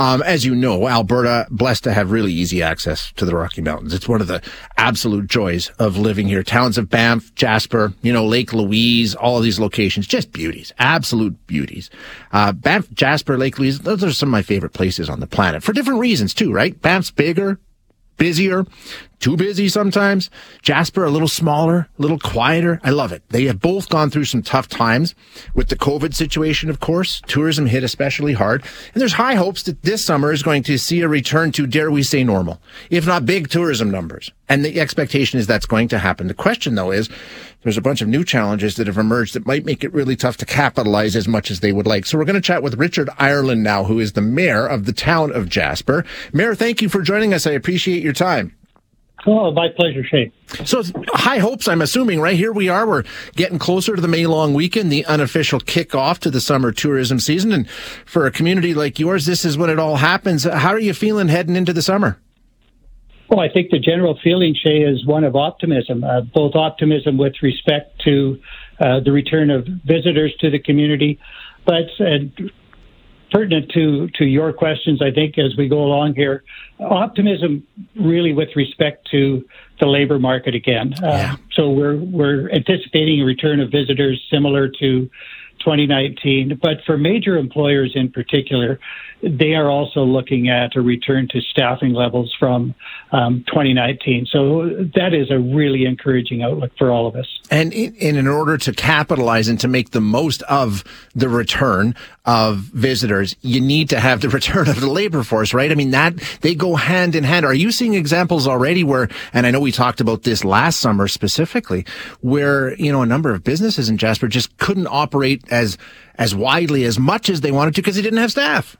Um, as you know, Alberta, blessed to have really easy access to the Rocky Mountains. It's one of the absolute joys of living here. Towns of Banff, Jasper, you know, Lake Louise, all these locations, just beauties, absolute beauties. Uh, Banff, Jasper, Lake Louise, those are some of my favorite places on the planet for different reasons too, right? Banff's bigger, busier, too busy sometimes. Jasper, a little smaller, a little quieter. I love it. They have both gone through some tough times with the COVID situation, of course. Tourism hit especially hard. And there's high hopes that this summer is going to see a return to, dare we say, normal, if not big tourism numbers. And the expectation is that's going to happen. The question, though, is there's a bunch of new challenges that have emerged that might make it really tough to capitalize as much as they would like. So we're going to chat with Richard Ireland now, who is the mayor of the town of Jasper. Mayor, thank you for joining us. I appreciate your time. Oh, my pleasure, Shane. So high hopes, I'm assuming, right? Here we are. We're getting closer to the May long weekend, the unofficial kickoff to the summer tourism season. And for a community like yours, this is when it all happens. How are you feeling heading into the summer? Well, I think the general feeling, Shay, is one of optimism, uh, both optimism with respect to uh, the return of visitors to the community, but uh, pertinent to, to your questions, I think, as we go along here, optimism really with respect to the labor market again. Uh, so we're, we're anticipating a return of visitors similar to 2019. But for major employers in particular, they are also looking at a return to staffing levels from um, 2019. So that is a really encouraging outlook for all of us. And in, in order to capitalize and to make the most of the return of visitors, you need to have the return of the labor force, right? I mean, that they go hand in hand. Are you seeing examples already where, and I know we talked about this last summer specifically, where, you know, a number of businesses in Jasper just couldn't operate as, as widely as much as they wanted to because they didn't have staff?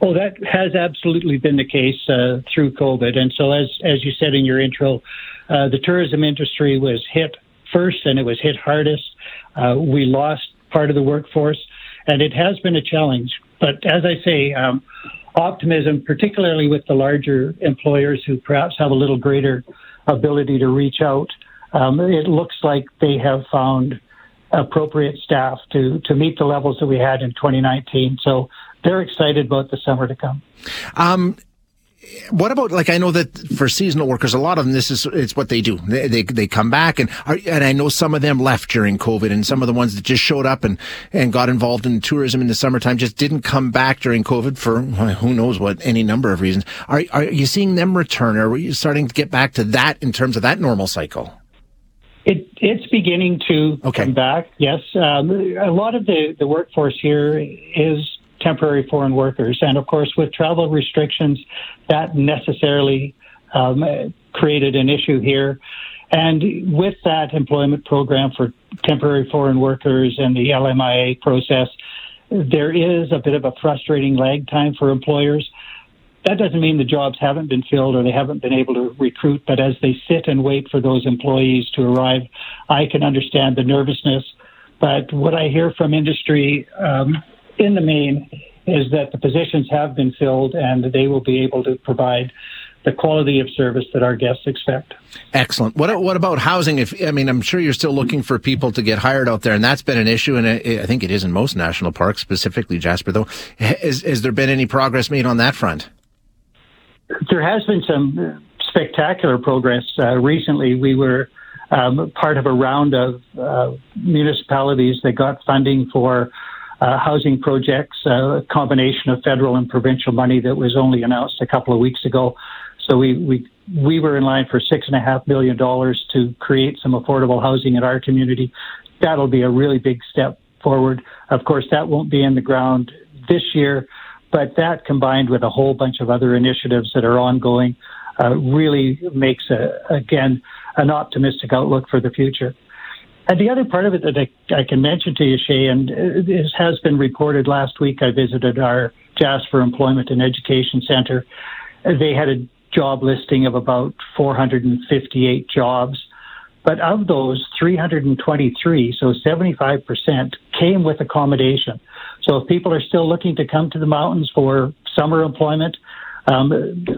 Oh, that has absolutely been the case uh, through COVID. And so, as as you said in your intro, uh, the tourism industry was hit first, and it was hit hardest. Uh, we lost part of the workforce, and it has been a challenge. But as I say, um, optimism, particularly with the larger employers who perhaps have a little greater ability to reach out, um, it looks like they have found appropriate staff to to meet the levels that we had in 2019. So they're excited about the summer to come. Um, what about like I know that for seasonal workers, a lot of them this is it's what they do. They they, they come back and are, and I know some of them left during COVID, and some of the ones that just showed up and and got involved in tourism in the summertime just didn't come back during COVID for who knows what any number of reasons. Are are you seeing them return? Or are we starting to get back to that in terms of that normal cycle? It, it's beginning to okay. come back. Yes, um, a lot of the, the workforce here is temporary foreign workers. And of course, with travel restrictions, that necessarily um, created an issue here. And with that employment program for temporary foreign workers and the LMIA process, there is a bit of a frustrating lag time for employers. That doesn't mean the jobs haven't been filled or they haven't been able to recruit, but as they sit and wait for those employees to arrive, I can understand the nervousness. But what I hear from industry um, in the main is that the positions have been filled and they will be able to provide the quality of service that our guests expect. Excellent. What what about housing? If I mean, I'm sure you're still looking for people to get hired out there, and that's been an issue, and I think it is in most national parks, specifically Jasper. Though, has, has there been any progress made on that front? There has been some spectacular progress. Uh, recently, we were um, part of a round of uh, municipalities that got funding for uh, housing projects, uh, a combination of federal and provincial money that was only announced a couple of weeks ago. So we, we, we were in line for six and a half million dollars to create some affordable housing in our community. That'll be a really big step forward. Of course, that won't be in the ground this year, but that combined with a whole bunch of other initiatives that are ongoing uh, really makes a, again an optimistic outlook for the future. And the other part of it that I, I can mention to you, Shay, and this has been reported last week. I visited our Jasper Employment and Education Center. They had a job listing of about 458 jobs, but of those, 323, so 75%, came with accommodation. So if people are still looking to come to the mountains for summer employment, um,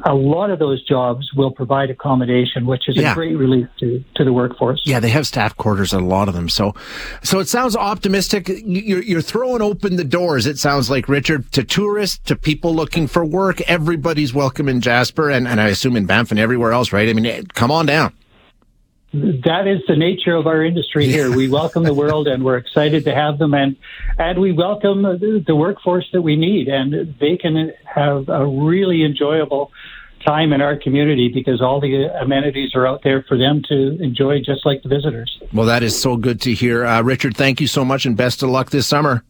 a lot of those jobs will provide accommodation, which is yeah. a great relief to, to the workforce. Yeah, they have staff quarters at a lot of them. So, so it sounds optimistic. You're, you're throwing open the doors. It sounds like Richard to tourists, to people looking for work. Everybody's welcome in Jasper, and, and I assume in Banff and everywhere else, right? I mean, come on down that is the nature of our industry here. We welcome the world and we're excited to have them and and we welcome the, workforce that we need and they can have a really enjoyable time in our community because all the amenities are out there for them to enjoy just like the visitors. Well, that is so good to hear. Uh, Richard, thank you so much and best of luck this summer.